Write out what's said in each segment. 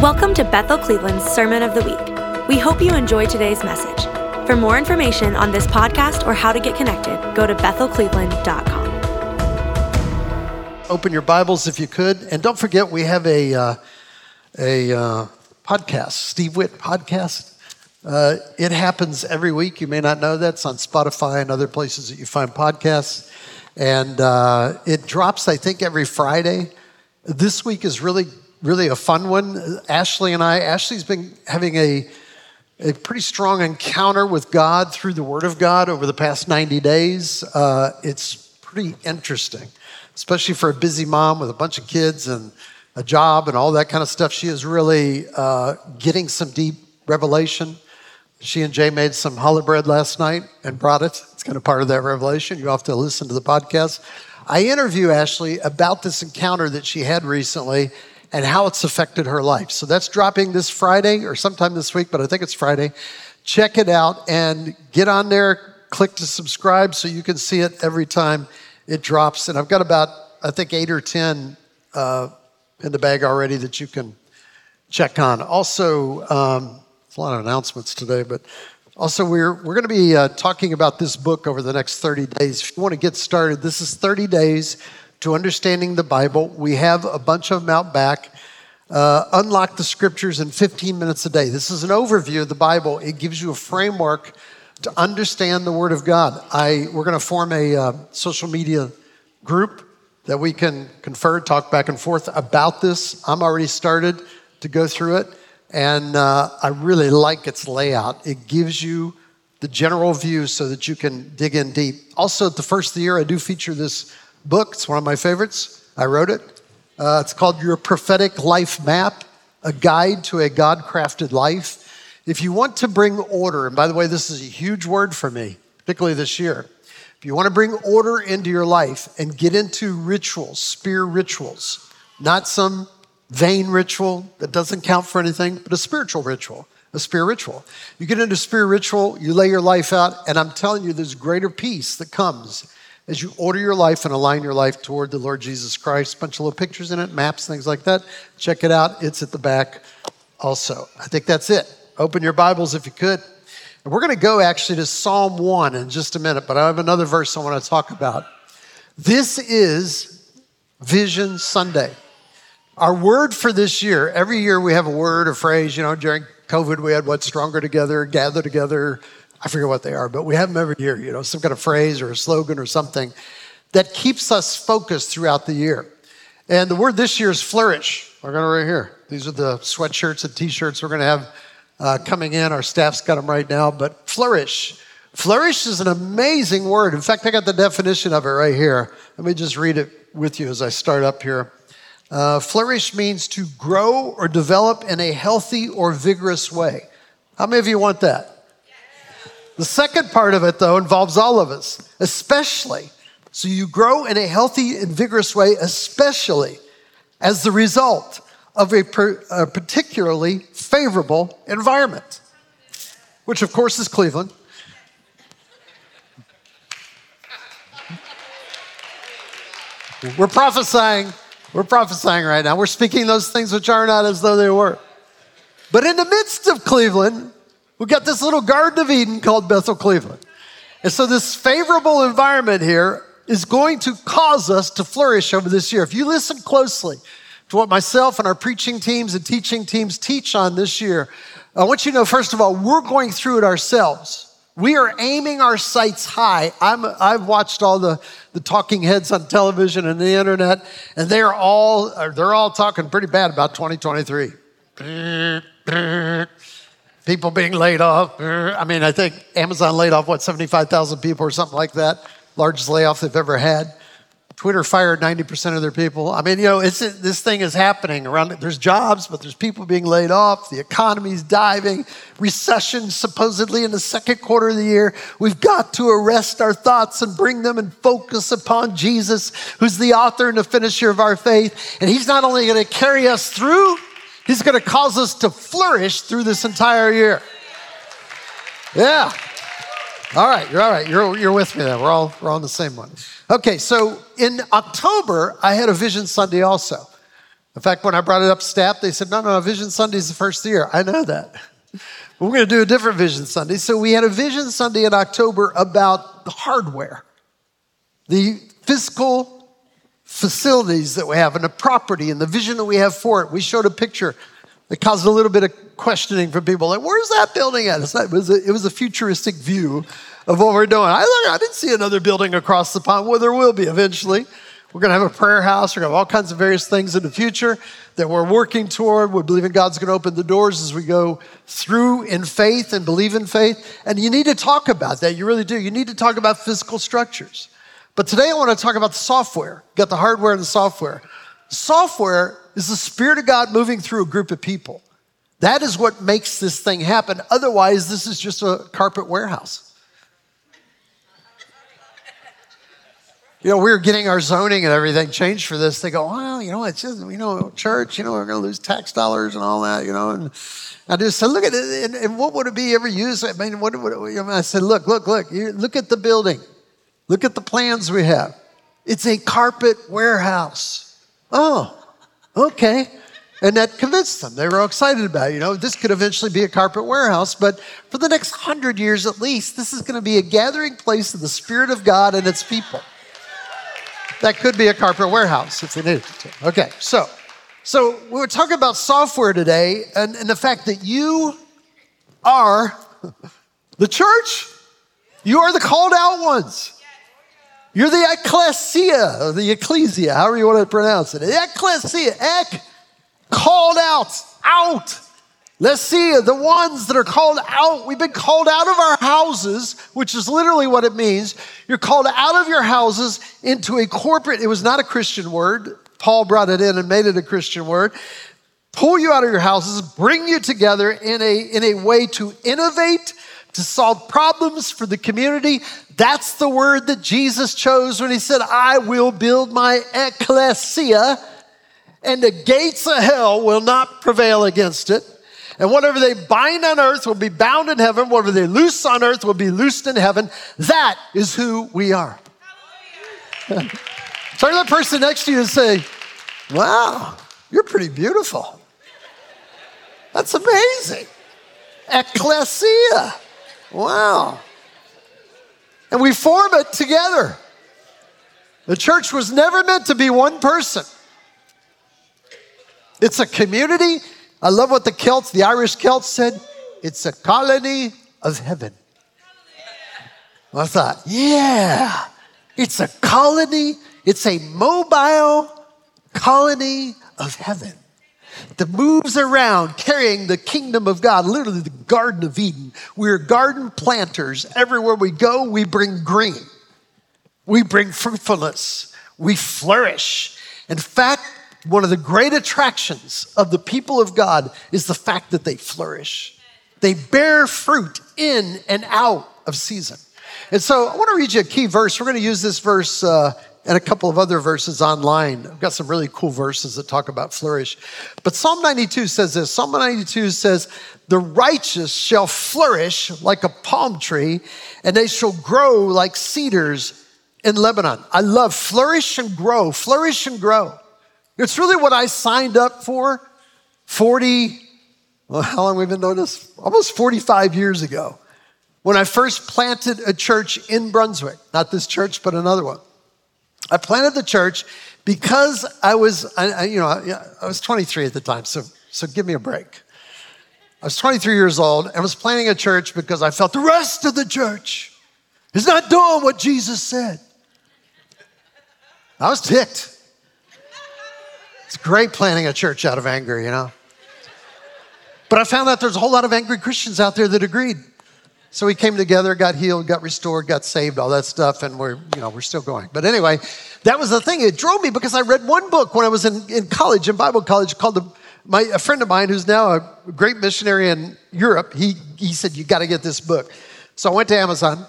Welcome to Bethel Cleveland's Sermon of the Week. We hope you enjoy today's message. For more information on this podcast or how to get connected, go to bethelcleveland.com. Open your Bibles if you could, and don't forget we have a uh, a uh, podcast, Steve Witt podcast. Uh, it happens every week. You may not know that. It's on Spotify and other places that you find podcasts. And uh, it drops, I think, every Friday. This week is really, really a fun one. Ashley and I, Ashley's been having a, a pretty strong encounter with God through the Word of God over the past 90 days. Uh, it's pretty interesting, especially for a busy mom with a bunch of kids and a job and all that kind of stuff. She is really uh, getting some deep revelation. She and Jay made some challah bread last night and brought it. It's kind of part of that revelation. You have to listen to the podcast. I interview Ashley about this encounter that she had recently and how it's affected her life. So that's dropping this Friday or sometime this week, but I think it's Friday. Check it out and get on there, click to subscribe so you can see it every time it drops. And I've got about, I think, eight or 10 uh, in the bag already that you can check on. Also, um, a lot of announcements today, but also we're, we're going to be uh, talking about this book over the next 30 days. If you want to get started, this is 30 days to understanding the Bible. We have a bunch of them out back. Uh, unlock the scriptures in 15 minutes a day. This is an overview of the Bible. It gives you a framework to understand the Word of God. I, we're going to form a uh, social media group that we can confer, talk back and forth about this. I'm already started to go through it. And uh, I really like its layout. It gives you the general view so that you can dig in deep. Also, at the first of the year, I do feature this book. It's one of my favorites. I wrote it. Uh, it's called Your Prophetic Life Map A Guide to a God Crafted Life. If you want to bring order, and by the way, this is a huge word for me, particularly this year. If you want to bring order into your life and get into rituals, spear rituals, not some vain ritual that doesn't count for anything, but a spiritual ritual, a spirit ritual. You get into spirit ritual, you lay your life out, and I'm telling you, there's greater peace that comes as you order your life and align your life toward the Lord Jesus Christ. Bunch of little pictures in it, maps, things like that. Check it out. It's at the back also. I think that's it. Open your Bibles if you could. And we're going to go actually to Psalm 1 in just a minute, but I have another verse I want to talk about. This is Vision Sunday. Our word for this year, every year we have a word or phrase, you know, during COVID we had what, stronger together, gather together. I forget what they are, but we have them every year, you know, some kind of phrase or a slogan or something that keeps us focused throughout the year. And the word this year is flourish. We're going to right here. These are the sweatshirts and t-shirts we're going to have uh, coming in. Our staff's got them right now, but flourish. Flourish is an amazing word. In fact, I got the definition of it right here. Let me just read it with you as I start up here. Uh, flourish means to grow or develop in a healthy or vigorous way. How many of you want that? The second part of it, though, involves all of us, especially. So you grow in a healthy and vigorous way, especially as the result of a, per, a particularly favorable environment, which, of course, is Cleveland. We're prophesying we're prophesying right now. We're speaking those things which are not as though they were. But in the midst of Cleveland, we've got this little Garden of Eden called Bethel Cleveland. And so, this favorable environment here is going to cause us to flourish over this year. If you listen closely to what myself and our preaching teams and teaching teams teach on this year, I want you to know, first of all, we're going through it ourselves. We are aiming our sights high. I'm, I've watched all the, the talking heads on television and the internet, and they're all, they're all talking pretty bad about 2023. People being laid off. Er, I mean, I think Amazon laid off, what, 75,000 people or something like that? Largest layoff they've ever had. Twitter fired 90% of their people. I mean, you know, it's, this thing is happening around. There's jobs, but there's people being laid off. The economy's diving. Recession supposedly in the second quarter of the year. We've got to arrest our thoughts and bring them and focus upon Jesus, who's the author and the finisher of our faith. And He's not only going to carry us through, He's going to cause us to flourish through this entire year. Yeah. All right, you're all right. You're, you're with me there. We're all, we're on the same one. Okay, so in October, I had a Vision Sunday also. In fact, when I brought it up staff, they said, no, no, Vision Sunday is the first year. I know that. We're going to do a different Vision Sunday. So we had a Vision Sunday in October about the hardware, the physical facilities that we have, and the property and the vision that we have for it. We showed a picture that caused a little bit of questioning from people like, where's that building at? It was, a, it was a futuristic view of what we're doing. I, I didn't see another building across the pond. Well, there will be eventually. We're going to have a prayer house. We're going to have all kinds of various things in the future that we're working toward. We believe in God's going to open the doors as we go through in faith and believe in faith. And you need to talk about that. You really do. You need to talk about physical structures. But today I want to talk about the software. You got the hardware and the software. Software is the Spirit of God moving through a group of people. That is what makes this thing happen. Otherwise, this is just a carpet warehouse. You know, we were getting our zoning and everything changed for this. They go, well, you know, it's just, you know, church, you know, we're going to lose tax dollars and all that, you know. And I just said, look at it. And, and what would it be ever used? I mean, what, what, I, mean, I said, look, look, look, look at the building. Look at the plans we have. It's a carpet warehouse. Oh, okay. And that convinced them. They were excited about it. You know, this could eventually be a carpet warehouse, but for the next hundred years at least, this is going to be a gathering place of the Spirit of God and its people. That could be a carpet warehouse if they needed to. Okay, so so we were talking about software today and, and the fact that you are the church. You are the called out ones. You're the ecclesia, or the ecclesia, however you want to pronounce it. Ecclesia, ek, called out, out. Let's see the ones that are called out. We've been called out of our houses, which is literally what it means. You're called out of your houses into a corporate, it was not a Christian word. Paul brought it in and made it a Christian word. Pull you out of your houses, bring you together in a, in a way to innovate, to solve problems for the community. That's the word that Jesus chose when he said, I will build my ecclesia, and the gates of hell will not prevail against it. And whatever they bind on earth will be bound in heaven. Whatever they loose on earth will be loosed in heaven. That is who we are. Turn to the person next to you and say, Wow, you're pretty beautiful. That's amazing. Ecclesia. Wow. And we form it together. The church was never meant to be one person. It's a community I love what the Celts, the Irish Celts said it's a colony of heaven. I thought, yeah, it's a colony, it's a mobile colony of heaven that moves around carrying the kingdom of God, literally the Garden of Eden. We're garden planters. Everywhere we go, we bring green, we bring fruitfulness, we flourish. In fact, one of the great attractions of the people of God is the fact that they flourish. They bear fruit in and out of season. And so I want to read you a key verse. We're going to use this verse uh, and a couple of other verses online. I've got some really cool verses that talk about flourish. But Psalm 92 says this Psalm 92 says, The righteous shall flourish like a palm tree, and they shall grow like cedars in Lebanon. I love flourish and grow, flourish and grow. It's really what I signed up for 40, well, how long have we've been doing this? Almost 45 years ago when I first planted a church in Brunswick. Not this church, but another one. I planted the church because I was, I, you know, I was 23 at the time, so, so give me a break. I was 23 years old and was planting a church because I felt the rest of the church is not doing what Jesus said. I was ticked. It's great planning a church out of anger, you know. But I found out there's a whole lot of angry Christians out there that agreed. So we came together, got healed, got restored, got saved, all that stuff, and we're, you know, we're still going. But anyway, that was the thing. It drove me because I read one book when I was in, in college, in Bible college, called the, my, a friend of mine who's now a great missionary in Europe. He, he said, You got to get this book. So I went to Amazon.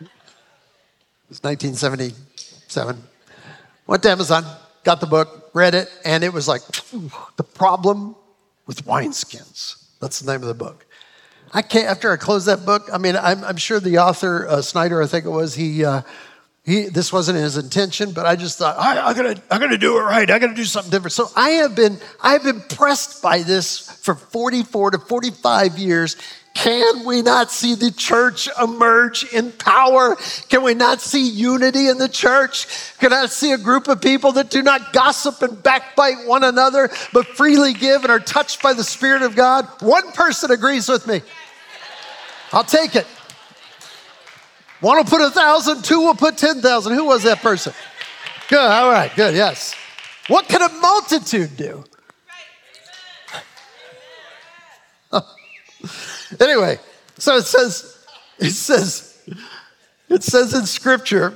It was 1970. Went to Amazon, got the book, read it, and it was like the problem with wineskins. That's the name of the book. I can't, after I closed that book, I mean, I'm, I'm sure the author, uh, Snyder, I think it was, he, uh, He, this wasn't his intention, but I just thought, I, am gonna, I'm gonna do it right. I'm gonna do something different. So I have been, I have been pressed by this for 44 to 45 years. Can we not see the church emerge in power? Can we not see unity in the church? Can I see a group of people that do not gossip and backbite one another, but freely give and are touched by the Spirit of God? One person agrees with me. I'll take it. One will put a thousand, two will put 10,000. Who was that person? Good, all right, good, yes. What can a multitude do? Anyway, so it says, it says, it says in scripture,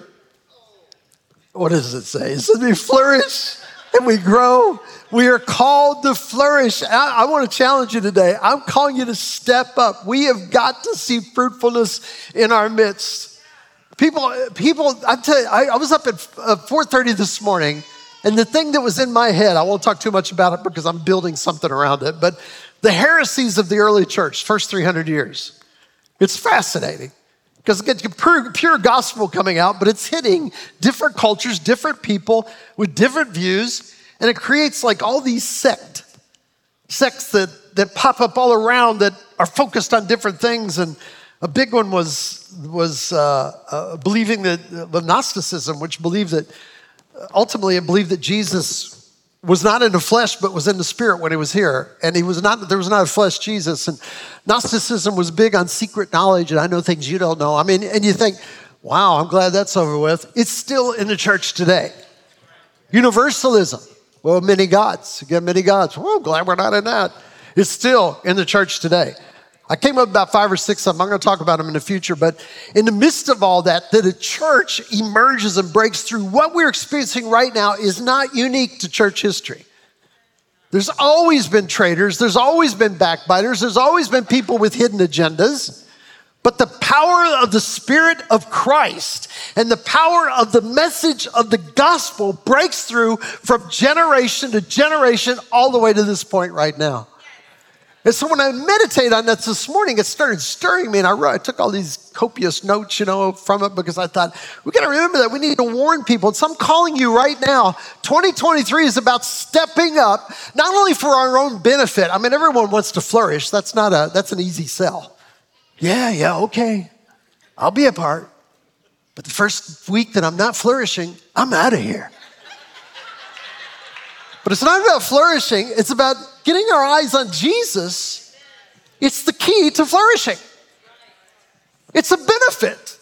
what does it say? It says we flourish and we grow. We are called to flourish. I, I want to challenge you today. I'm calling you to step up. We have got to see fruitfulness in our midst. People, people, I tell you, I, I was up at 4:30 uh, this morning, and the thing that was in my head, I won't talk too much about it because I'm building something around it, but the heresies of the early church, first 300 years. It's fascinating because it's pure, pure gospel coming out, but it's hitting different cultures, different people with different views, and it creates like all these sect, sects that, that pop up all around that are focused on different things and a big one was, was uh, uh, believing that the Gnosticism, which believed that ultimately I believe that Jesus was not in the flesh but was in the spirit when he was here. And he was not there was not a flesh jesus. And gnosticism was big on secret knowledge and i know things you don't know. I mean and you think wow i'm glad that's over with. It's still in the church today. Universalism. Well many gods. Again many gods. Well i'm glad we're not in that. It's still in the church today I came up about five or six of them. I'm going to talk about them in the future. But in the midst of all that, that a church emerges and breaks through. What we're experiencing right now is not unique to church history. There's always been traitors, there's always been backbiters, there's always been people with hidden agendas. But the power of the Spirit of Christ and the power of the message of the gospel breaks through from generation to generation all the way to this point right now. And so when I meditate on that this morning, it started stirring me, and I, wrote, I took all these copious notes, you know, from it because I thought we got to remember that we need to warn people. And so I'm calling you right now. 2023 is about stepping up, not only for our own benefit. I mean, everyone wants to flourish. That's not a that's an easy sell. Yeah, yeah, okay, I'll be a part. But the first week that I'm not flourishing, I'm out of here. But it's not about flourishing, it's about getting our eyes on Jesus. It's the key to flourishing. It's a benefit.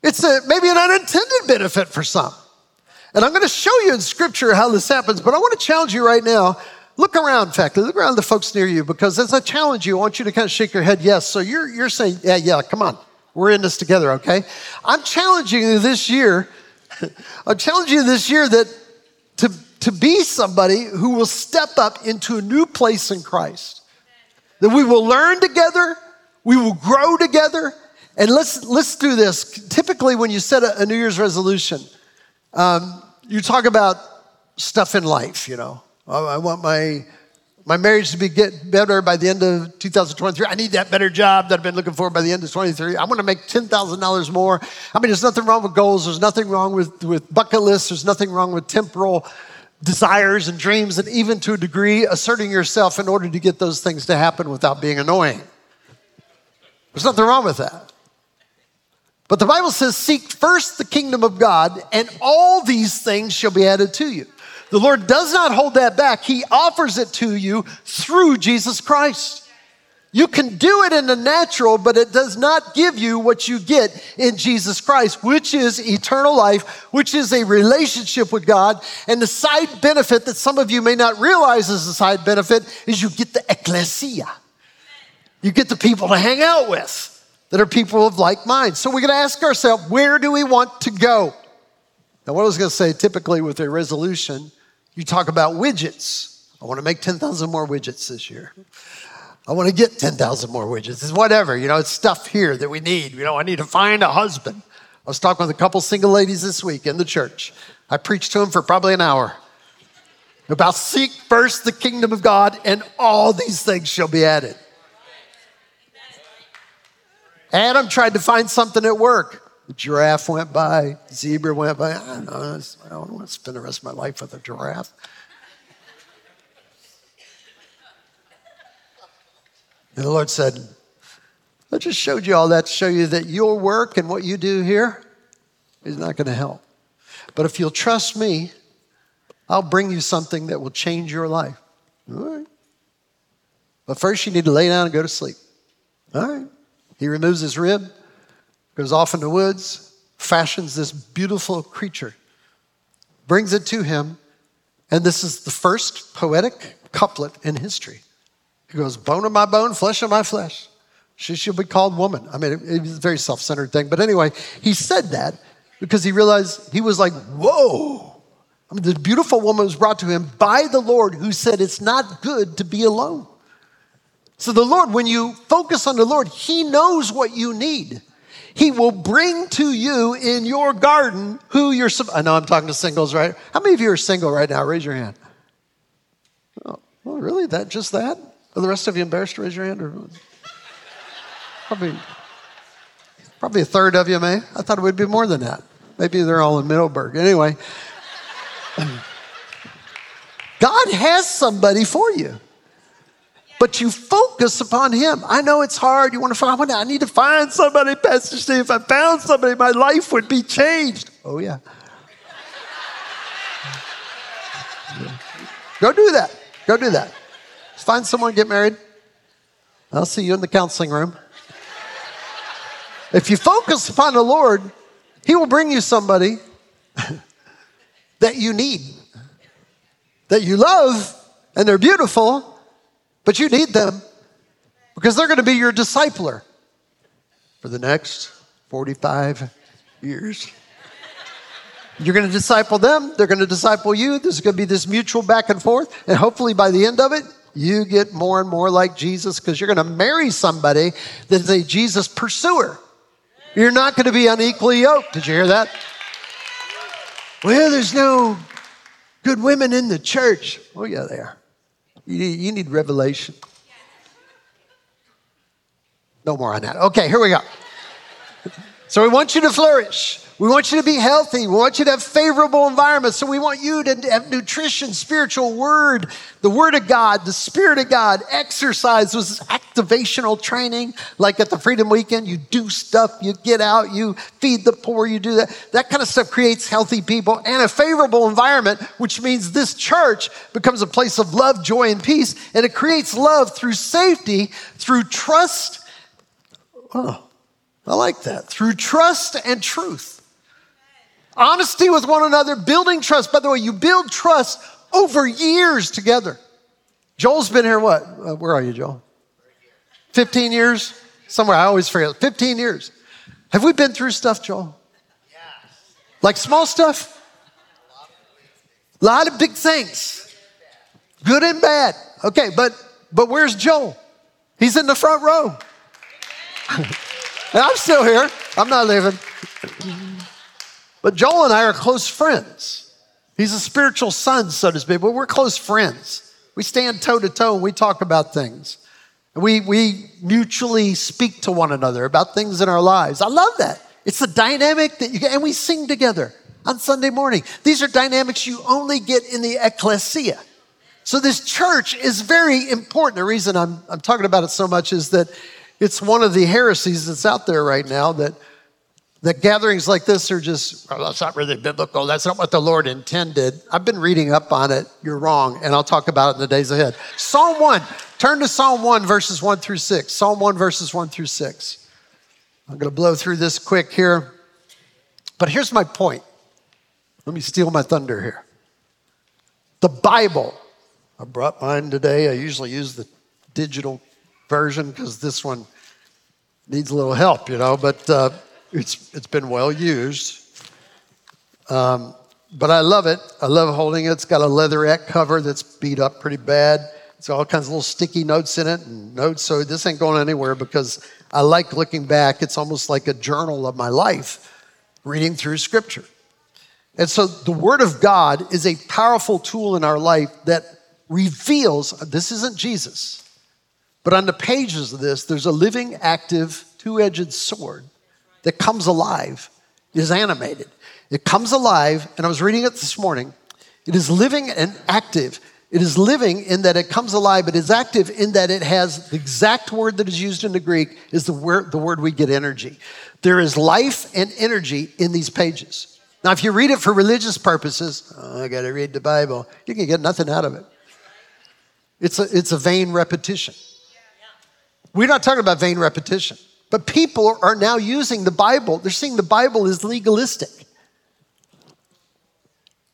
It's a, maybe an unintended benefit for some. And I'm going to show you in scripture how this happens, but I want to challenge you right now. Look around, in look around the folks near you because as I challenge you, I want you to kind of shake your head yes. So you're, you're saying, yeah, yeah, come on. We're in this together, okay? I'm challenging you this year. I'm challenging you this year that to to be somebody who will step up into a new place in Christ. That we will learn together, we will grow together, and let's let's do this. Typically, when you set a, a New Year's resolution, um, you talk about stuff in life. You know, I want my my marriage to be get better by the end of 2023. I need that better job that I've been looking for by the end of 23. I want to make $10,000 more. I mean, there's nothing wrong with goals. There's nothing wrong with, with bucket lists. There's nothing wrong with temporal desires and dreams, and even to a degree, asserting yourself in order to get those things to happen without being annoying. There's nothing wrong with that. But the Bible says, Seek first the kingdom of God, and all these things shall be added to you. The Lord does not hold that back, He offers it to you through Jesus Christ. You can do it in the natural, but it does not give you what you get in Jesus Christ, which is eternal life, which is a relationship with God. And the side benefit that some of you may not realize is a side benefit is you get the ecclesia. You get the people to hang out with that are people of like mind. So we're going to ask ourselves, where do we want to go? Now, what I was going to say, typically with a resolution, you talk about widgets. I want to make 10,000 more widgets this year. I want to get 10,000 more widgets. It's whatever, you know, it's stuff here that we need. You know, I need to find a husband. I was talking with a couple single ladies this week in the church. I preached to them for probably an hour about seek first the kingdom of God and all these things shall be added. Adam tried to find something at work. The giraffe went by, zebra went by. I don't know. I don't want to spend the rest of my life with a giraffe. And the Lord said, I just showed you all that to show you that your work and what you do here is not going to help. But if you'll trust me, I'll bring you something that will change your life. All right. But first, you need to lay down and go to sleep. All right. He removes his rib, goes off in the woods, fashions this beautiful creature, brings it to him, and this is the first poetic couplet in history. He goes, Bone of my bone, flesh of my flesh. She should be called woman. I mean, it, was a very self centered thing. But anyway, he said that because he realized he was like, Whoa. I mean, the beautiful woman was brought to him by the Lord who said, It's not good to be alone. So, the Lord, when you focus on the Lord, He knows what you need. He will bring to you in your garden who you're. I know I'm talking to singles, right? How many of you are single right now? Raise your hand. Oh, well, really? That just that? Are the rest of you embarrassed to raise your hand? Or probably, probably a third of you may. I thought it would be more than that. Maybe they're all in Middleburg. Anyway, God has somebody for you but you focus upon Him. I know it's hard. You want to find, I need to find somebody, Pastor Steve. If I found somebody, my life would be changed. Oh, yeah. Go do that. Go do that. Find someone, get married. I'll see you in the counseling room. If you focus upon the Lord, He will bring you somebody that you need, that you love, and they're beautiful, but you need them because they're going to be your discipler for the next 45 years. You're going to disciple them, they're going to disciple you. There's going to be this mutual back and forth. And hopefully, by the end of it, you get more and more like Jesus because you're going to marry somebody that is a Jesus pursuer. You're not going to be unequally yoked. Did you hear that? Well, there's no good women in the church. Oh, yeah, they are. You you need revelation. No more on that. Okay, here we go. So we want you to flourish. We want you to be healthy. We want you to have favorable environments. So we want you to have nutrition, spiritual word, the word of God, the spirit of God, exercise was activational training. Like at the Freedom Weekend, you do stuff, you get out, you feed the poor, you do that. That kind of stuff creates healthy people and a favorable environment, which means this church becomes a place of love, joy, and peace. And it creates love through safety, through trust. Oh, I like that. Through trust and truth. Honesty with one another, building trust. By the way, you build trust over years together. Joel's been here, what? Uh, where are you, Joel? 15 years? Somewhere, I always forget. 15 years. Have we been through stuff, Joel? Yes. Like small stuff? A lot of big things. Good and bad. Okay, but but where's Joel? He's in the front row. and I'm still here. I'm not leaving. But Joel and I are close friends. He's a spiritual son, so to speak, but we're close friends. We stand toe to toe and we talk about things. We, we mutually speak to one another about things in our lives. I love that. It's the dynamic that you get, and we sing together on Sunday morning. These are dynamics you only get in the ecclesia. So this church is very important. The reason I'm, I'm talking about it so much is that it's one of the heresies that's out there right now that that gatherings like this are just, that's not really biblical. That's not what the Lord intended. I've been reading up on it. You're wrong, and I'll talk about it in the days ahead. Psalm 1. Turn to Psalm 1, verses 1 through 6. Psalm 1, verses 1 through 6. I'm going to blow through this quick here. But here's my point. Let me steal my thunder here. The Bible. I brought mine today. I usually use the digital version because this one needs a little help, you know, but. Uh, it's, it's been well used. Um, but I love it. I love holding it. It's got a leatherette cover that's beat up pretty bad. It's got all kinds of little sticky notes in it and notes. So this ain't going anywhere because I like looking back. It's almost like a journal of my life, reading through scripture. And so the Word of God is a powerful tool in our life that reveals this isn't Jesus, but on the pages of this, there's a living, active, two edged sword that comes alive is animated. It comes alive, and I was reading it this morning. It is living and active. It is living in that it comes alive, but it's active in that it has the exact word that is used in the Greek is the word, the word we get energy. There is life and energy in these pages. Now, if you read it for religious purposes, oh, I got to read the Bible, you can get nothing out of it. It's a, it's a vain repetition. We're not talking about vain repetition, but people are now using the Bible. They're seeing the Bible as legalistic.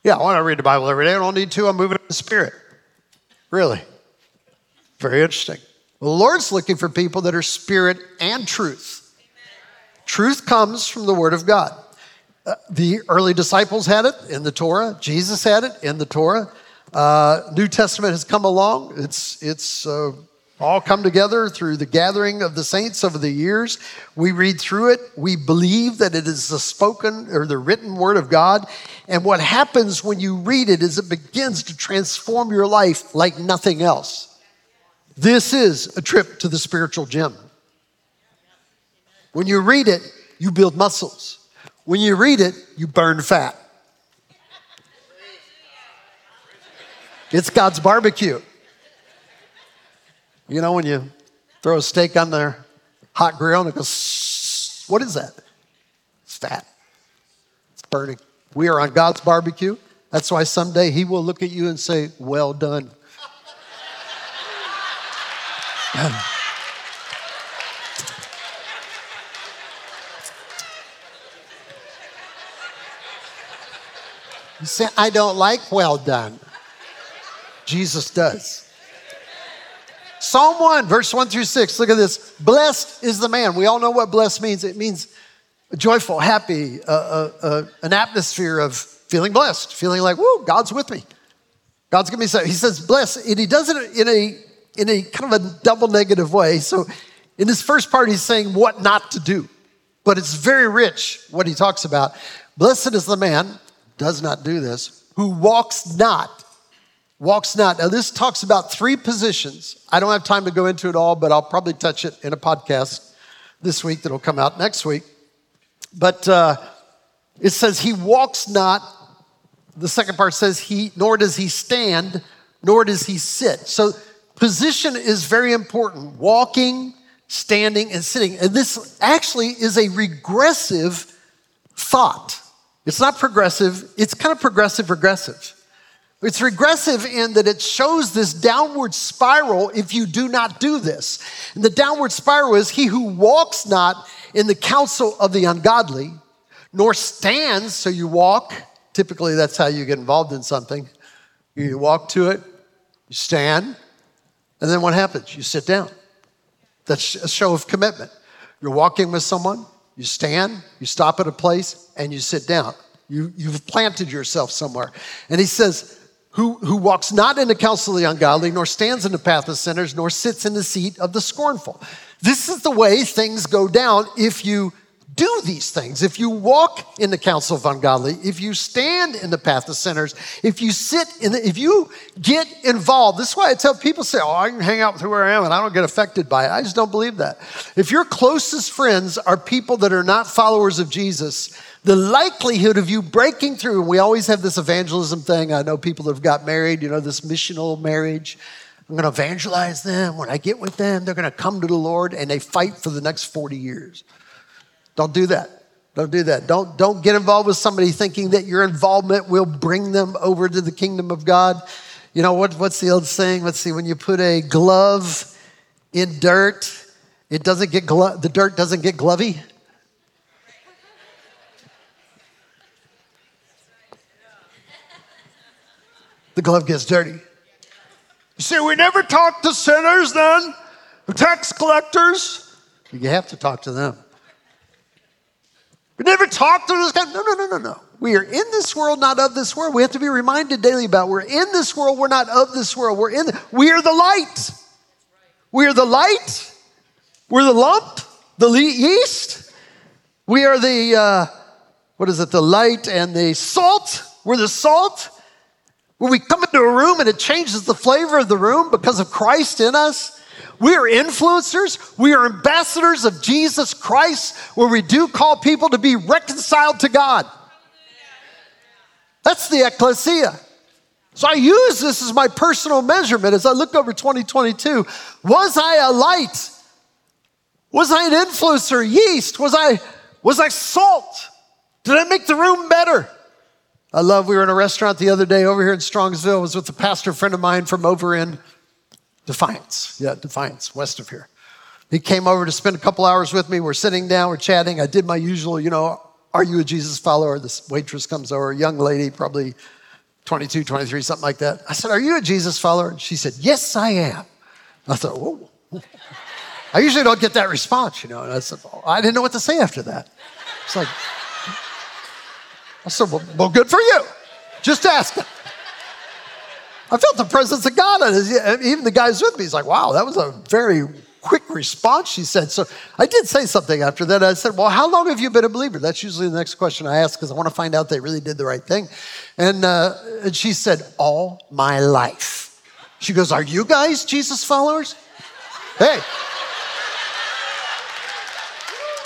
Yeah, I want to read the Bible every day. I don't need to. I'm moving in the Spirit. Really? Very interesting. The Lord's looking for people that are spirit and truth. Truth comes from the Word of God. Uh, the early disciples had it in the Torah. Jesus had it in the Torah. Uh, New Testament has come along. It's it's uh, all come together through the gathering of the saints over the years. We read through it. We believe that it is the spoken or the written word of God. And what happens when you read it is it begins to transform your life like nothing else. This is a trip to the spiritual gym. When you read it, you build muscles. When you read it, you burn fat. It's God's barbecue. You know, when you throw a steak on the hot grill and it goes, what is that? It's fat. It's burning. We are on God's barbecue. That's why someday He will look at you and say, Well done. You say, I don't like well done. Jesus does. Psalm 1, verse 1 through 6. Look at this. Blessed is the man. We all know what blessed means. It means joyful, happy, uh, uh, uh, an atmosphere of feeling blessed, feeling like, whoo, God's with me. God's to be so. He says blessed, and he does it in a, in a kind of a double negative way. So in this first part, he's saying what not to do, but it's very rich what he talks about. Blessed is the man does not do this, who walks not. Walks not. Now, this talks about three positions. I don't have time to go into it all, but I'll probably touch it in a podcast this week that'll come out next week. But uh, it says, He walks not. The second part says, He, nor does he stand, nor does he sit. So, position is very important walking, standing, and sitting. And this actually is a regressive thought. It's not progressive, it's kind of progressive regressive. It's regressive in that it shows this downward spiral if you do not do this. And the downward spiral is he who walks not in the counsel of the ungodly, nor stands, so you walk. Typically, that's how you get involved in something. You walk to it, you stand, and then what happens? You sit down. That's a show of commitment. You're walking with someone, you stand, you stop at a place, and you sit down. You, you've planted yourself somewhere. And he says, who, who walks not in the counsel of the ungodly, nor stands in the path of sinners, nor sits in the seat of the scornful. This is the way things go down if you do these things. If you walk in the counsel of ungodly, if you stand in the path of sinners, if you sit in the, if you get involved, this is why I tell people say, Oh, I can hang out with who I am and I don't get affected by it. I just don't believe that. If your closest friends are people that are not followers of Jesus, the likelihood of you breaking through, and we always have this evangelism thing. I know people that have got married, you know, this missional marriage. I'm going to evangelize them. When I get with them, they're going to come to the Lord and they fight for the next 40 years. Don't do that. Don't do that. Don't, don't get involved with somebody thinking that your involvement will bring them over to the kingdom of God. You know, what, what's the old saying? Let's see, when you put a glove in dirt, it doesn't get glo- the dirt doesn't get glovy. The glove gets dirty. You see, we never talk to sinners then, tax collectors. You have to talk to them. We never talk to this guy. No, no, no, no, no. We are in this world, not of this world. We have to be reminded daily about we're in this world, we're not of this world. We're in the, we are the light. We are the light. We're the lump, the yeast. We are the uh, what is it? The light and the salt. We're the salt. When we come into a room and it changes the flavor of the room because of Christ in us, We are influencers. We are ambassadors of Jesus Christ, where we do call people to be reconciled to God. That's the ecclesia. So I use this as my personal measurement as I look over 2022. Was I a light? Was I an influencer, yeast? Was I, was I salt? Did I make the room better? I love, we were in a restaurant the other day over here in Strongsville. I was with a pastor friend of mine from over in Defiance. Yeah, Defiance, west of here. He came over to spend a couple hours with me. We're sitting down, we're chatting. I did my usual, you know, are you a Jesus follower? This waitress comes over, a young lady, probably 22, 23, something like that. I said, Are you a Jesus follower? And she said, Yes, I am. I thought, Whoa. I usually don't get that response, you know. And I said, I didn't know what to say after that. It's like, I said, Well, well good for you. Just ask. I felt the presence of God. Even the guys with me, he's like, Wow, that was a very quick response, she said. So I did say something after that. I said, Well, how long have you been a believer? That's usually the next question I ask because I want to find out they really did the right thing. And, uh, and she said, All my life. She goes, Are you guys Jesus followers? Hey,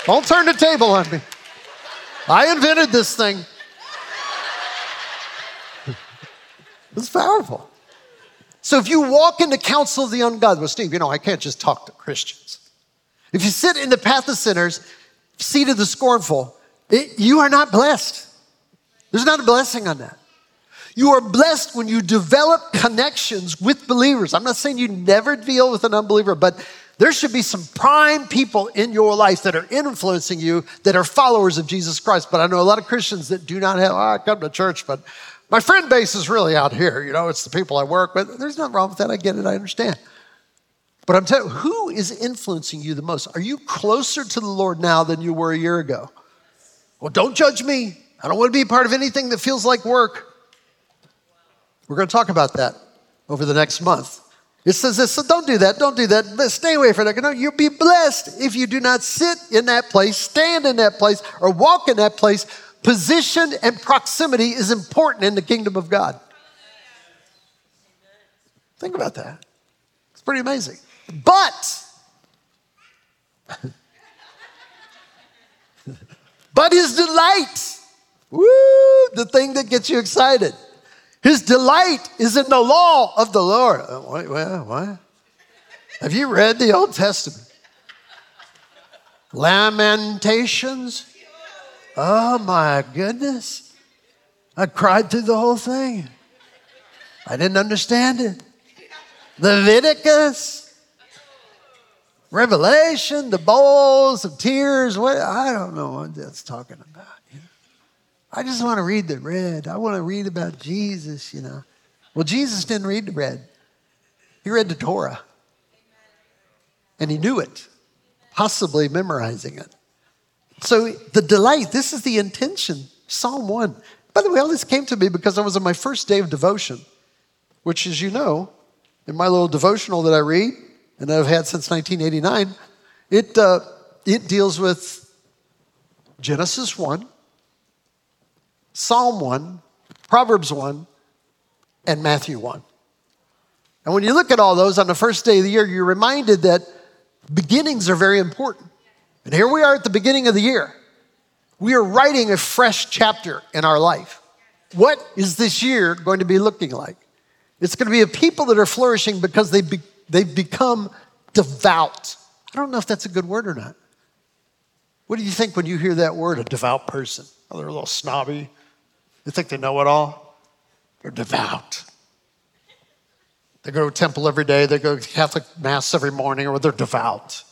don't turn the table on me. I invented this thing. It's powerful. So if you walk in the counsel of the ungodly, well, Steve, you know, I can't just talk to Christians. If you sit in the path of sinners, seat of the scornful, it, you are not blessed. There's not a blessing on that. You are blessed when you develop connections with believers. I'm not saying you never deal with an unbeliever, but there should be some prime people in your life that are influencing you that are followers of Jesus Christ. But I know a lot of Christians that do not have, oh, I come to church, but my friend base is really out here. You know, it's the people I work with. There's nothing wrong with that. I get it. I understand. But I'm telling you, who is influencing you the most? Are you closer to the Lord now than you were a year ago? Well, don't judge me. I don't want to be part of anything that feels like work. We're going to talk about that over the next month. It says this, so don't do that, don't do that. Stay away from that. No, you'll be blessed if you do not sit in that place, stand in that place, or walk in that place Position and proximity is important in the kingdom of God. Think about that. It's pretty amazing. But, but his delight, woo, the thing that gets you excited. His delight is in the law of the Lord. Uh, what? Have you read the Old Testament? Lamentations Oh my goodness. I cried through the whole thing. I didn't understand it. Leviticus, Revelation, the bowls of tears. What I don't know what that's talking about. You know? I just want to read the red. I want to read about Jesus, you know. Well, Jesus didn't read the red. He read the Torah. And he knew it, possibly memorizing it. So the delight, this is the intention. Psalm 1. By the way, all this came to me because I was on my first day of devotion, which, as you know, in my little devotional that I read and I've had since 1989, it, uh, it deals with Genesis 1, Psalm 1, Proverbs 1, and Matthew 1. And when you look at all those on the first day of the year, you're reminded that beginnings are very important. And here we are at the beginning of the year. We are writing a fresh chapter in our life. What is this year going to be looking like? It's going to be a people that are flourishing because they be, they've become devout. I don't know if that's a good word or not. What do you think when you hear that word, a devout person? Oh, they're a little snobby. They think they know it all. They're devout. They go to temple every day, they go to Catholic Mass every morning, or they're devout.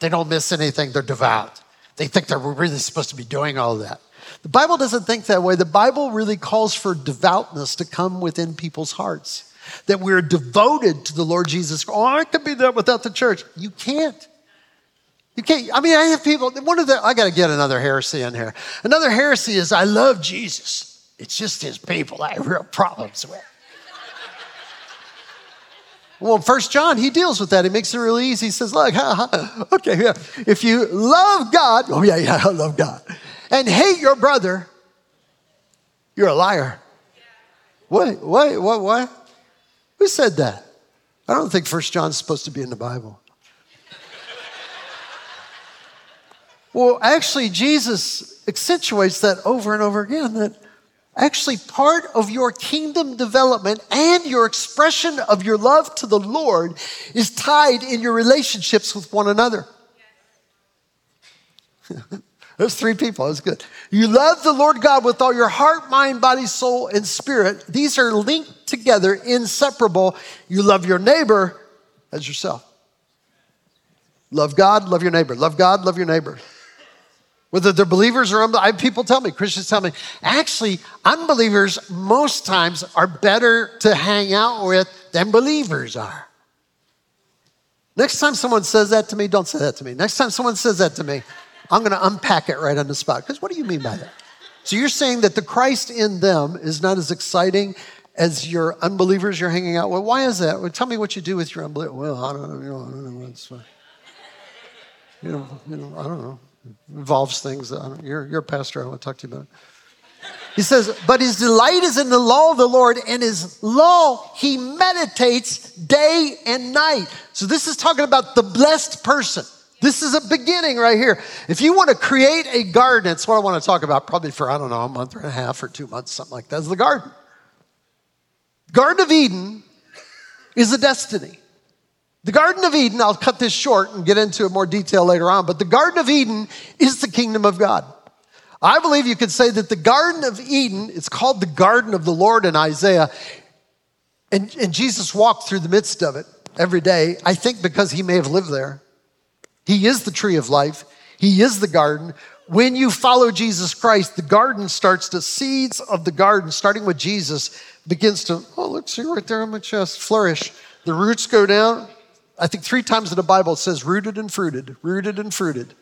They don't miss anything, they're devout. They think they're really supposed to be doing all that. The Bible doesn't think that way. The Bible really calls for devoutness to come within people's hearts. That we're devoted to the Lord Jesus. Oh, I could be that without the church. You can't. You can't. I mean, I have people, one of the, I got to get another heresy in here. Another heresy is I love Jesus. It's just his people I have real problems with. Well, First John, he deals with that. He makes it really easy. He says, look, ha, ha, okay, yeah. if you love God, oh yeah, yeah, I love God, and hate your brother, you're a liar. What, what, what, what? Who said that? I don't think First John's supposed to be in the Bible. well, actually, Jesus accentuates that over and over again that actually part of your kingdom development and your expression of your love to the Lord is tied in your relationships with one another. There's three people. That's good. You love the Lord God with all your heart, mind, body, soul, and spirit. These are linked together, inseparable. You love your neighbor as yourself. Love God, love your neighbor. Love God, love your neighbor. Whether they're believers or unbelievers, people tell me, Christians tell me, actually, unbelievers most times are better to hang out with than believers are. Next time someone says that to me, don't say that to me. Next time someone says that to me, I'm going to unpack it right on the spot. Because what do you mean by that? So you're saying that the Christ in them is not as exciting as your unbelievers you're hanging out with? Why is that? Well, tell me what you do with your unbelievers. Well, I don't know. You know, I don't know. You know, you know, I don't know involves things. That you're, you're a pastor. I want to talk to you about it. He says, But his delight is in the law of the Lord, and his law he meditates day and night. So this is talking about the blessed person. This is a beginning right here. If you want to create a garden, it's what I want to talk about probably for, I don't know, a month and a half or two months, something like that, is the garden. Garden of Eden is a destiny. The Garden of Eden, I'll cut this short and get into it more detail later on, but the Garden of Eden is the kingdom of God. I believe you could say that the Garden of Eden, it's called the Garden of the Lord in Isaiah, and, and Jesus walked through the midst of it every day, I think because he may have lived there. He is the tree of life, he is the garden. When you follow Jesus Christ, the garden starts to, seeds of the garden, starting with Jesus, begins to, oh, look, see right there on my chest, flourish. The roots go down, I think three times in the Bible it says rooted and fruited, rooted and fruited.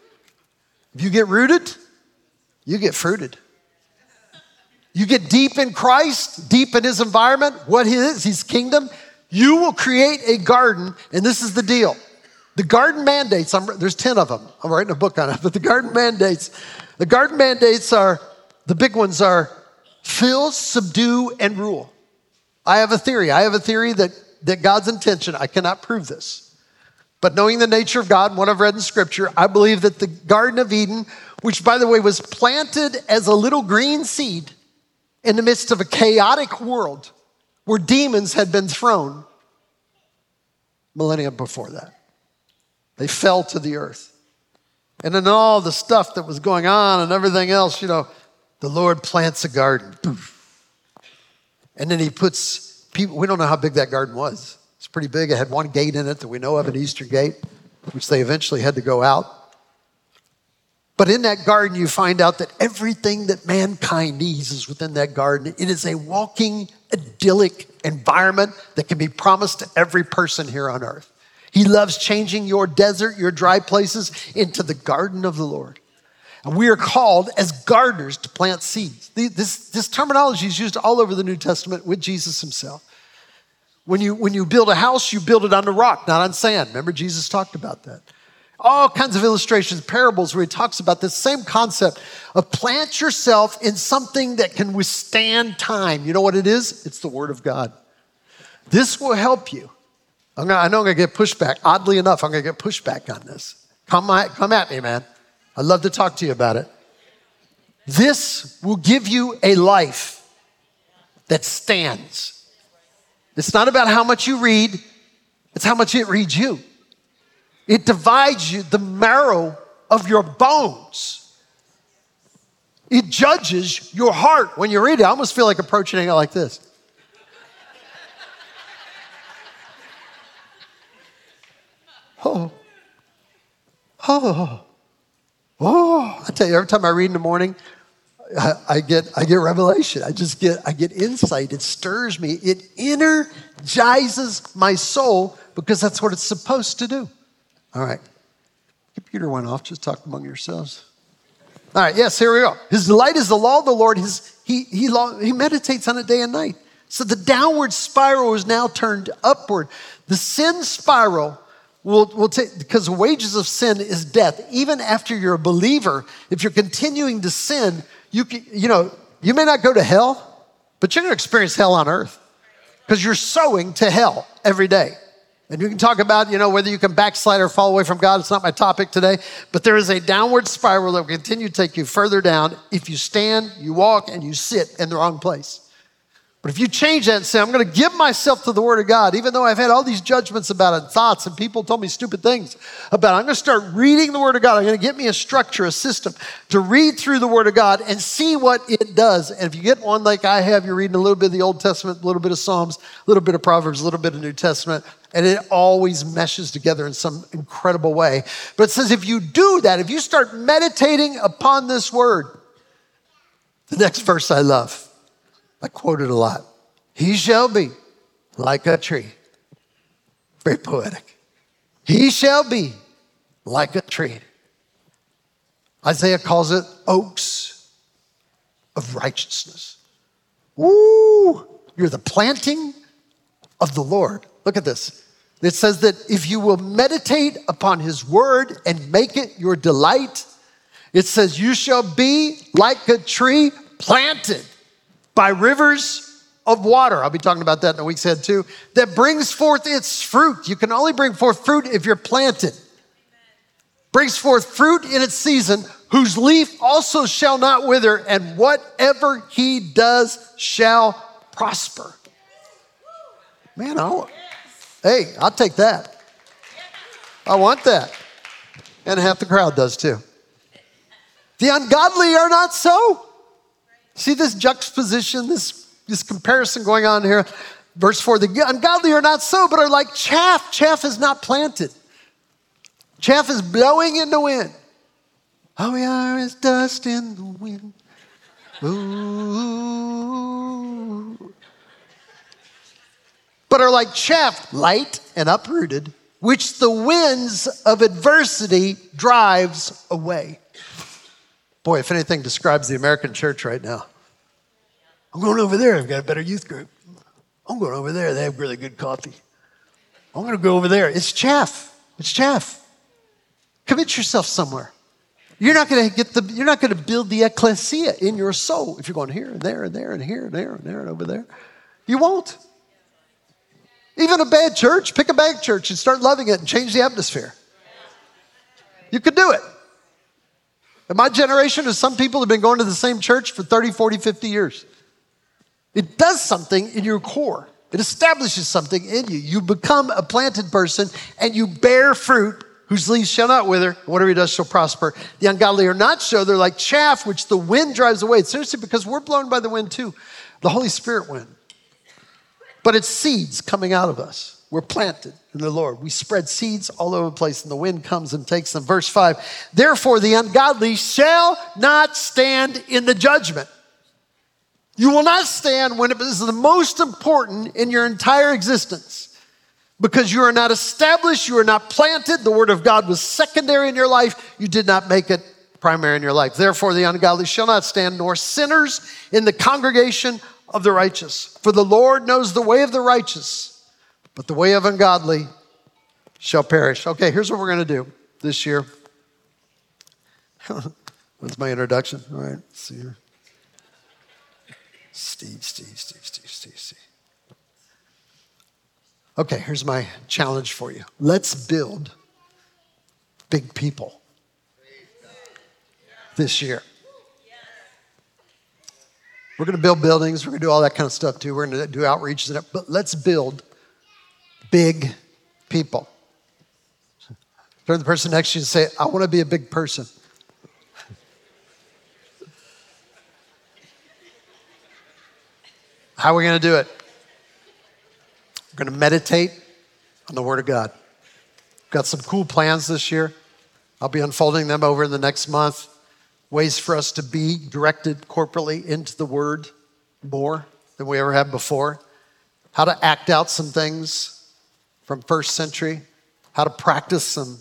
If you get rooted, you get fruited. You get deep in Christ, deep in his environment, what he is, his kingdom, you will create a garden, and this is the deal. The garden mandates, I'm, there's 10 of them. I'm writing a book on it, but the garden mandates, the garden mandates are, the big ones are fill, subdue, and rule. I have a theory. I have a theory that, that God's intention, I cannot prove this, but knowing the nature of God, what I've read in Scripture, I believe that the Garden of Eden, which by the way was planted as a little green seed in the midst of a chaotic world where demons had been thrown millennia before that. They fell to the earth. And then all the stuff that was going on and everything else, you know, the Lord plants a garden. And then he puts people, we don't know how big that garden was. It's pretty big. It had one gate in it that we know of, an eastern gate, which they eventually had to go out. But in that garden, you find out that everything that mankind needs is within that garden. It is a walking, idyllic environment that can be promised to every person here on earth. He loves changing your desert, your dry places, into the garden of the Lord. And we are called as gardeners to plant seeds. This, this terminology is used all over the New Testament with Jesus himself. When you, when you build a house, you build it on the rock, not on sand. Remember, Jesus talked about that. All kinds of illustrations, parables where he talks about this same concept of plant yourself in something that can withstand time. You know what it is? It's the Word of God. This will help you. Gonna, i know I'm going to get pushback. Oddly enough, I'm going to get pushback on this. Come, come at me, man. I'd love to talk to you about it. This will give you a life that stands it's not about how much you read, it's how much it reads you. It divides you, the marrow of your bones. It judges your heart when you read it. I almost feel like approaching it like this. Oh, oh, oh. I tell you, every time I read in the morning, I, get I get revelation. I just get I get insight. It stirs me. It energizes my soul because that's what it's supposed to do. All right. Computer went off. Just talk among yourselves. All right. Yes. Here we go. His delight is the law of the Lord. His he he he meditates on it day and night. So the downward spiral is now turned upward. The sin spiral will, will take, because the wages of sin is death. Even after you're a believer, if you're continuing to sin, you, can, you know, you may not go to hell, but you're going to experience hell on earth because you're sowing to hell every day. And you can talk about, you know, whether you can backslide or fall away from God. It's not my topic today. But there is a downward spiral that will continue to take you further down if you stand, you walk, and you sit in the wrong place. But if you change that and say, I'm going to give myself to the Word of God, even though I've had all these judgments about it, and thoughts, and people told me stupid things about it, I'm going to start reading the Word of God. I'm going to get me a structure, a system to read through the Word of God and see what it does. And if you get one like I have, you're reading a little bit of the Old Testament, a little bit of Psalms, a little bit of Proverbs, a little bit of New Testament, and it always meshes together in some incredible way. But it says if you do that, if you start meditating upon this Word, the next verse I love. I quote it a lot. He shall be like a tree. Very poetic. He shall be like a tree. Isaiah calls it oaks of righteousness. Woo! You're the planting of the Lord. Look at this. It says that if you will meditate upon his word and make it your delight, it says, You shall be like a tree planted by rivers of water. I'll be talking about that in a week's head too. That brings forth its fruit. You can only bring forth fruit if you're planted. Brings forth fruit in its season, whose leaf also shall not wither, and whatever he does shall prosper. Man, I'll, hey, I'll take that. I want that. And half the crowd does too. The ungodly are not so. See this juxtaposition, this, this comparison going on here? Verse 4 The ungodly are not so, but are like chaff. Chaff is not planted, chaff is blowing in the wind. All we are is dust in the wind. Ooh. But are like chaff, light and uprooted, which the winds of adversity drives away. Boy, if anything describes the American church right now, I'm going over there. I've got a better youth group. I'm going over there. They have really good coffee. I'm going to go over there. It's chaff. It's chaff. Commit yourself somewhere. You're not going to get the. You're not going to build the ecclesia in your soul if you're going here and there and there and here and there and there and over there. You won't. Even a bad church, pick a bad church and start loving it and change the atmosphere. You could do it. In my generation, there's some people have been going to the same church for 30, 40, 50 years. It does something in your core. It establishes something in you. You become a planted person and you bear fruit whose leaves shall not wither, whatever he does shall prosper. The ungodly are not so. They're like chaff which the wind drives away. It's seriously because we're blown by the wind too, the Holy Spirit wind. But it's seeds coming out of us. We're planted in the Lord. We spread seeds all over the place, and the wind comes and takes them. Verse 5 Therefore, the ungodly shall not stand in the judgment. You will not stand when it is the most important in your entire existence because you are not established, you are not planted. The word of God was secondary in your life, you did not make it primary in your life. Therefore, the ungodly shall not stand, nor sinners in the congregation of the righteous. For the Lord knows the way of the righteous but the way of ungodly shall perish. Okay, here's what we're going to do this year. That's my introduction. All right, see here. Steve, Steve, Steve, Steve, Steve, Steve. Okay, here's my challenge for you. Let's build big people this year. We're going to build buildings. We're going to do all that kind of stuff too. We're going to do outreach, but let's build big people. Turn to the person next to you and say, I want to be a big person. How are we going to do it? We're going to meditate on the Word of God. We've got some cool plans this year. I'll be unfolding them over in the next month. Ways for us to be directed corporately into the Word more than we ever have before. How to act out some things from first century, how to practice some,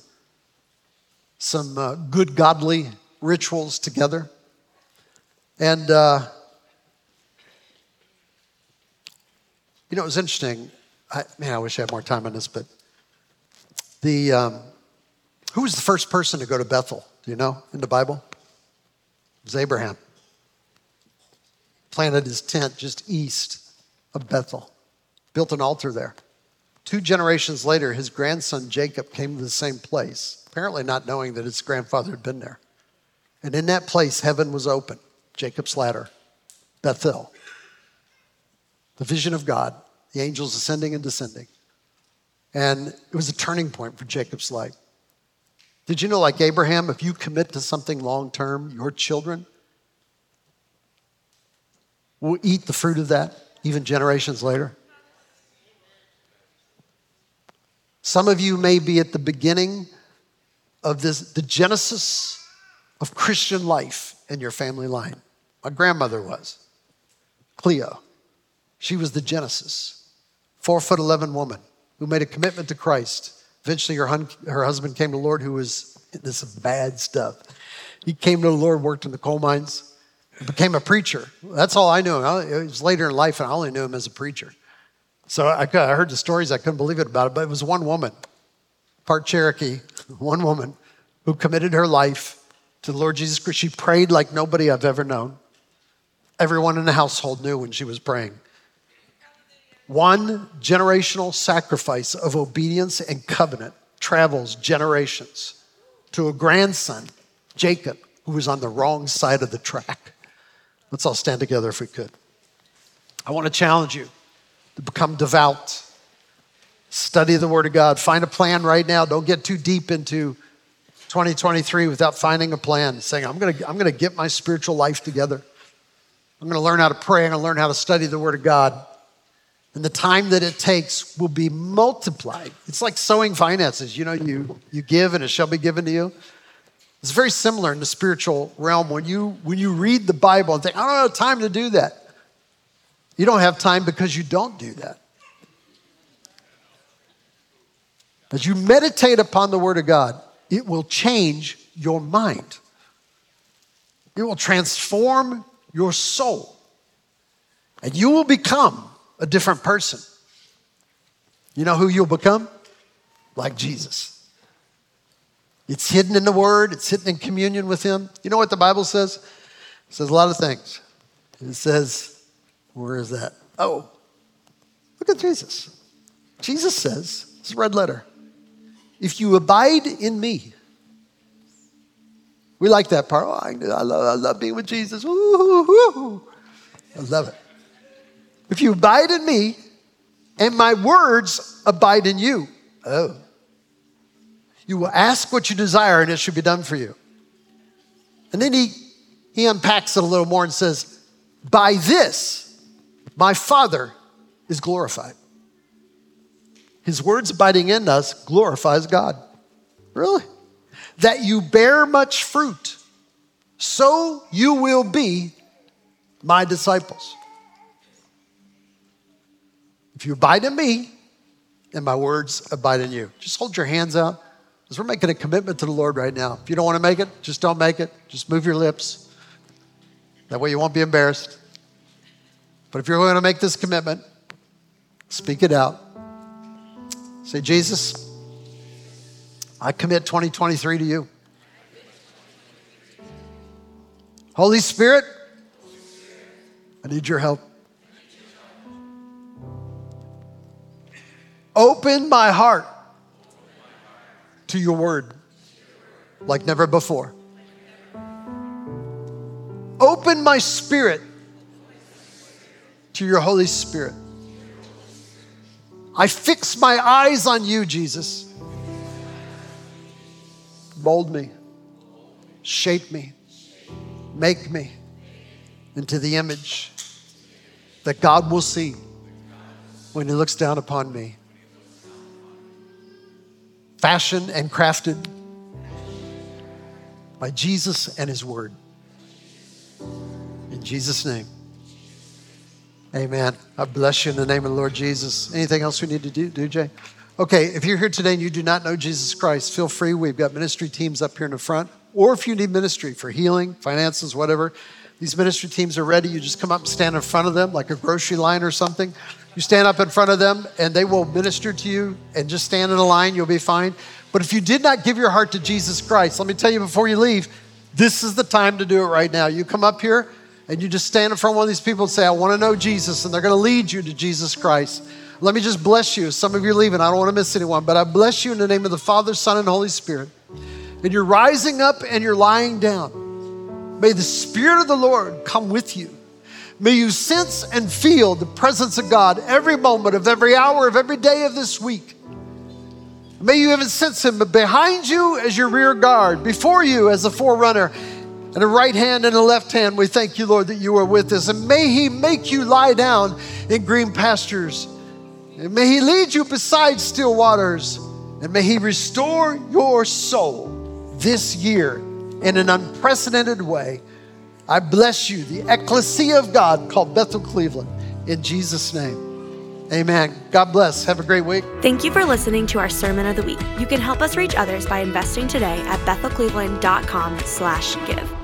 some uh, good godly rituals together. And, uh, you know, it was interesting. I, man, I wish I had more time on this, but the, um, who was the first person to go to Bethel? Do you know in the Bible? It was Abraham. Planted his tent just east of Bethel, built an altar there two generations later, his grandson Jacob came to the same place, apparently not knowing that his grandfather had been there. And in that place, heaven was open Jacob's ladder, Bethel. The vision of God, the angels ascending and descending. And it was a turning point for Jacob's life. Did you know, like Abraham, if you commit to something long term, your children will eat the fruit of that even generations later? Some of you may be at the beginning of this, the genesis of Christian life in your family line. My grandmother was, Cleo. She was the genesis. Four foot 11 woman who made a commitment to Christ. Eventually, her, hun- her husband came to the Lord, who was this bad stuff. He came to the Lord, worked in the coal mines, became a preacher. That's all I knew him. It was later in life, and I only knew him as a preacher. So I, I heard the stories, I couldn't believe it about it, but it was one woman, part Cherokee, one woman who committed her life to the Lord Jesus Christ. She prayed like nobody I've ever known. Everyone in the household knew when she was praying. One generational sacrifice of obedience and covenant travels generations to a grandson, Jacob, who was on the wrong side of the track. Let's all stand together if we could. I want to challenge you to become devout, study the Word of God, find a plan right now. Don't get too deep into 2023 without finding a plan, saying, I'm going to, I'm going to get my spiritual life together. I'm going to learn how to pray. I'm going to learn how to study the Word of God. And the time that it takes will be multiplied. It's like sowing finances. You know, you, you give and it shall be given to you. It's very similar in the spiritual realm. When you, when you read the Bible and think, I don't have time to do that, you don't have time because you don't do that. As you meditate upon the Word of God, it will change your mind. It will transform your soul. And you will become a different person. You know who you'll become? Like Jesus. It's hidden in the Word, it's hidden in communion with Him. You know what the Bible says? It says a lot of things. It says, where is that? Oh, look at Jesus. Jesus says, it's a red letter, if you abide in me, we like that part. Oh, I, I, love, I love being with Jesus. Ooh, I love it. If you abide in me and my words abide in you, oh, you will ask what you desire and it should be done for you. And then he, he unpacks it a little more and says, By this, my Father is glorified. His words abiding in us glorifies God. Really? That you bear much fruit, so you will be my disciples. If you abide in me, and my words abide in you. Just hold your hands out because we're making a commitment to the Lord right now. If you don't want to make it, just don't make it. Just move your lips. That way you won't be embarrassed. But if you're going to make this commitment, speak it out. Say, Jesus, I commit 2023 to you. Holy Spirit, I need your help. Open my heart to your word like never before. Open my spirit to your Holy Spirit. I fix my eyes on you, Jesus. Mold me, shape me, make me into the image that God will see when He looks down upon me. Fashioned and crafted by Jesus and His Word. In Jesus' name. Amen. I bless you in the name of the Lord Jesus. Anything else we need to do, do Jay? Okay, if you're here today and you do not know Jesus Christ, feel free. We've got ministry teams up here in the front. Or if you need ministry for healing, finances, whatever, these ministry teams are ready. You just come up and stand in front of them like a grocery line or something. You stand up in front of them and they will minister to you and just stand in a line. You'll be fine. But if you did not give your heart to Jesus Christ, let me tell you before you leave, this is the time to do it right now. You come up here and you just stand in front of one of these people and say, I want to know Jesus, and they're going to lead you to Jesus Christ. Let me just bless you. Some of you are leaving. I don't want to miss anyone, but I bless you in the name of the Father, Son, and Holy Spirit. And you're rising up and you're lying down. May the Spirit of the Lord come with you. May you sense and feel the presence of God every moment of every hour of every day of this week. May you even sense Him behind you as your rear guard, before you as a forerunner, and a right hand and a left hand. We thank you, Lord, that you are with us. And may He make you lie down in green pastures. And may He lead you beside still waters. And may He restore your soul this year in an unprecedented way. I bless you, the ecclesia of God called Bethel Cleveland, in Jesus' name. Amen. God bless. Have a great week. Thank you for listening to our Sermon of the Week. You can help us reach others by investing today at bethelcleveland.com slash give.